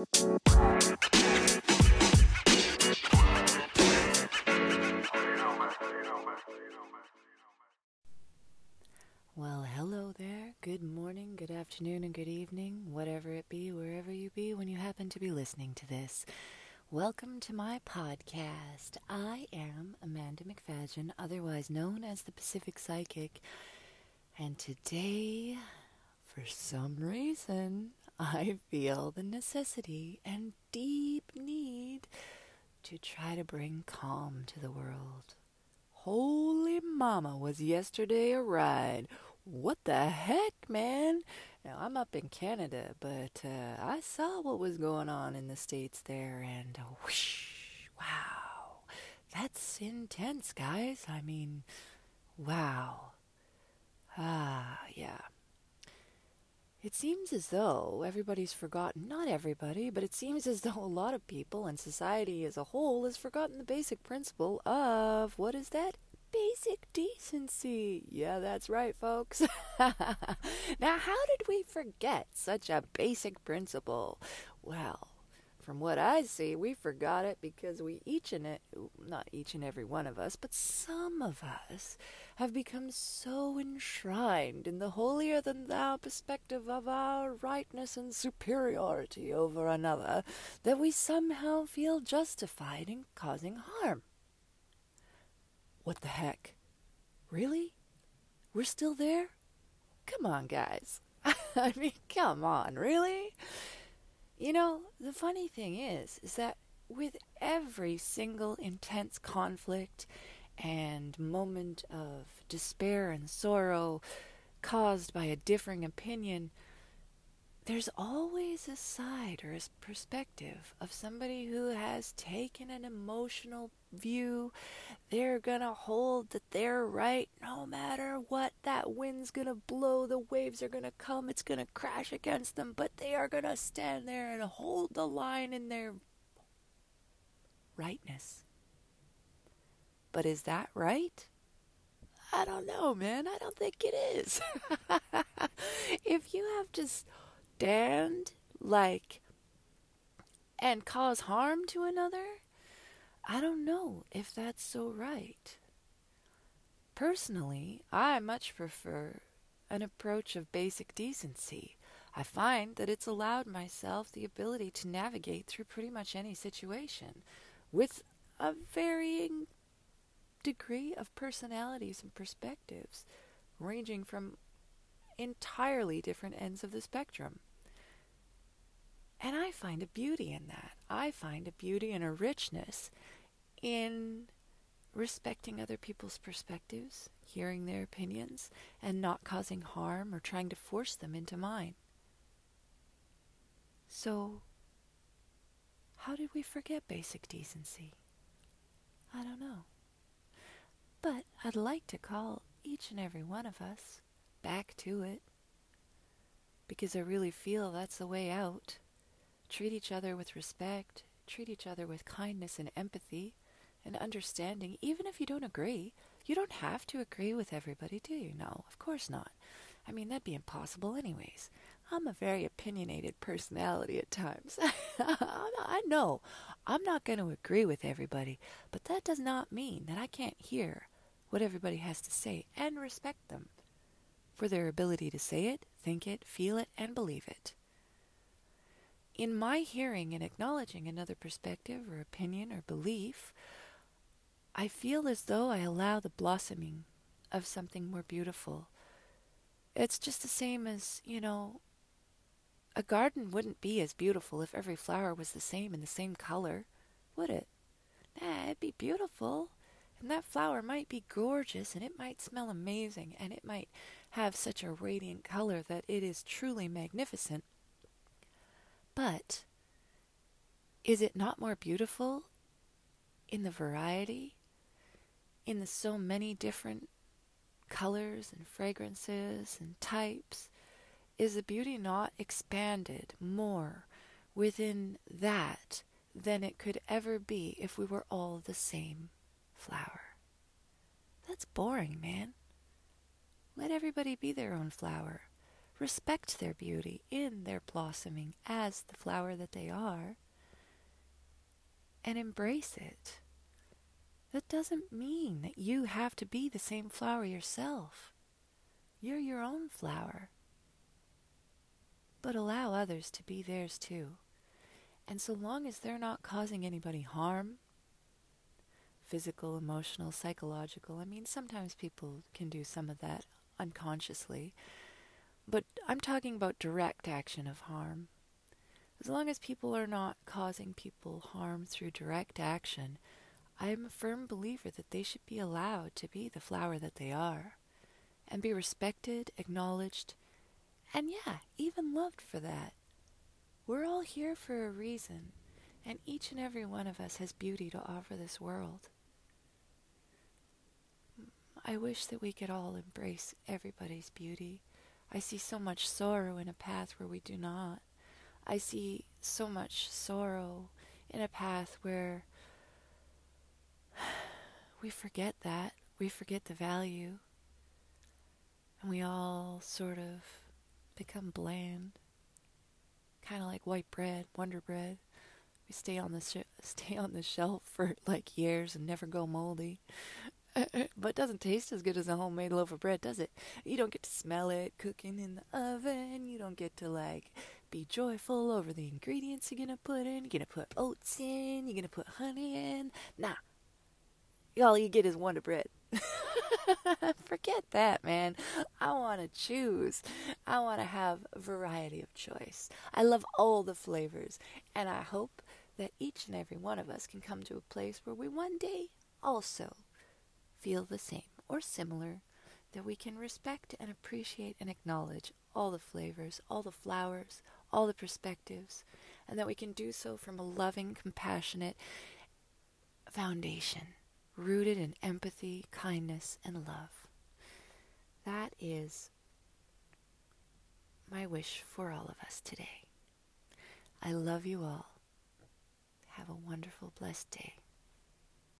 Well, hello there. Good morning, good afternoon, and good evening, whatever it be, wherever you be when you happen to be listening to this. Welcome to my podcast. I am Amanda McFadgen, otherwise known as the Pacific Psychic, and today, for some reason, I feel the necessity and deep need to try to bring calm to the world. Holy mama, was yesterday a ride! What the heck, man? Now, I'm up in Canada, but uh, I saw what was going on in the States there, and uh, whoosh, wow. That's intense, guys. I mean, wow. Ah, yeah. It seems as though everybody's forgotten, not everybody, but it seems as though a lot of people and society as a whole has forgotten the basic principle of what is that? Basic decency. Yeah, that's right, folks. now, how did we forget such a basic principle? Well, from what I see, we forgot it because we each and it, not each and every one of us, but some of us have become so enshrined in the holier than thou perspective of our rightness and superiority over another that we somehow feel justified in causing harm. What the heck? Really? We're still there? Come on, guys. I mean, come on, really? You know, the funny thing is, is that with every single intense conflict and moment of despair and sorrow caused by a differing opinion, there's always a side or a perspective of somebody who has taken an emotional view. They're gonna hold that they're right no matter what. That wind's gonna blow, the waves are gonna come, it's gonna crash against them, but they are gonna stand there and hold the line in their rightness. But is that right? I don't know, man. I don't think it is. if you have just stand like and cause harm to another, I don't know if that's so right. Personally, I much prefer an approach of basic decency. I find that it's allowed myself the ability to navigate through pretty much any situation with a varying degree of personalities and perspectives, ranging from entirely different ends of the spectrum. And I find a beauty in that. I find a beauty and a richness in respecting other people's perspectives, hearing their opinions, and not causing harm or trying to force them into mine. So, how did we forget basic decency? I don't know. But I'd like to call each and every one of us back to it because I really feel that's the way out. Treat each other with respect, treat each other with kindness and empathy and understanding, even if you don't agree. You don't have to agree with everybody, do you? No, of course not. I mean, that'd be impossible, anyways. I'm a very opinionated personality at times. I know I'm not going to agree with everybody, but that does not mean that I can't hear what everybody has to say and respect them for their ability to say it, think it, feel it, and believe it. In my hearing and acknowledging another perspective or opinion or belief, I feel as though I allow the blossoming of something more beautiful. It's just the same as, you know, a garden wouldn't be as beautiful if every flower was the same in the same color, would it? Nah, it'd be beautiful. And that flower might be gorgeous and it might smell amazing and it might have such a radiant color that it is truly magnificent. But is it not more beautiful in the variety, in the so many different colors and fragrances and types? Is the beauty not expanded more within that than it could ever be if we were all the same flower? That's boring, man. Let everybody be their own flower respect their beauty in their blossoming as the flower that they are and embrace it. That doesn't mean that you have to be the same flower yourself. You're your own flower. But allow others to be theirs too. And so long as they're not causing anybody harm, physical, emotional, psychological, I mean, sometimes people can do some of that unconsciously. But I'm talking about direct action of harm. As long as people are not causing people harm through direct action, I am a firm believer that they should be allowed to be the flower that they are and be respected, acknowledged, and yeah, even loved for that. We're all here for a reason, and each and every one of us has beauty to offer this world. I wish that we could all embrace everybody's beauty. I see so much sorrow in a path where we do not. I see so much sorrow in a path where we forget that. We forget the value. And we all sort of become bland. Kind of like white bread, Wonder Bread. We stay on the sh- stay on the shelf for like years and never go moldy. but doesn't taste as good as a homemade loaf of bread, does it? You don't get to smell it cooking in the oven. You don't get to like be joyful over the ingredients you're gonna put in. You're gonna put oats in. You're gonna put honey in. Nah, all you get is Wonder Bread. Forget that, man. I want to choose. I want to have variety of choice. I love all the flavors, and I hope that each and every one of us can come to a place where we one day also feel the same or similar, that we can respect and appreciate and acknowledge all the flavors, all the flowers, all the perspectives, and that we can do so from a loving, compassionate foundation rooted in empathy, kindness, and love. That is my wish for all of us today. I love you all. Have a wonderful, blessed day.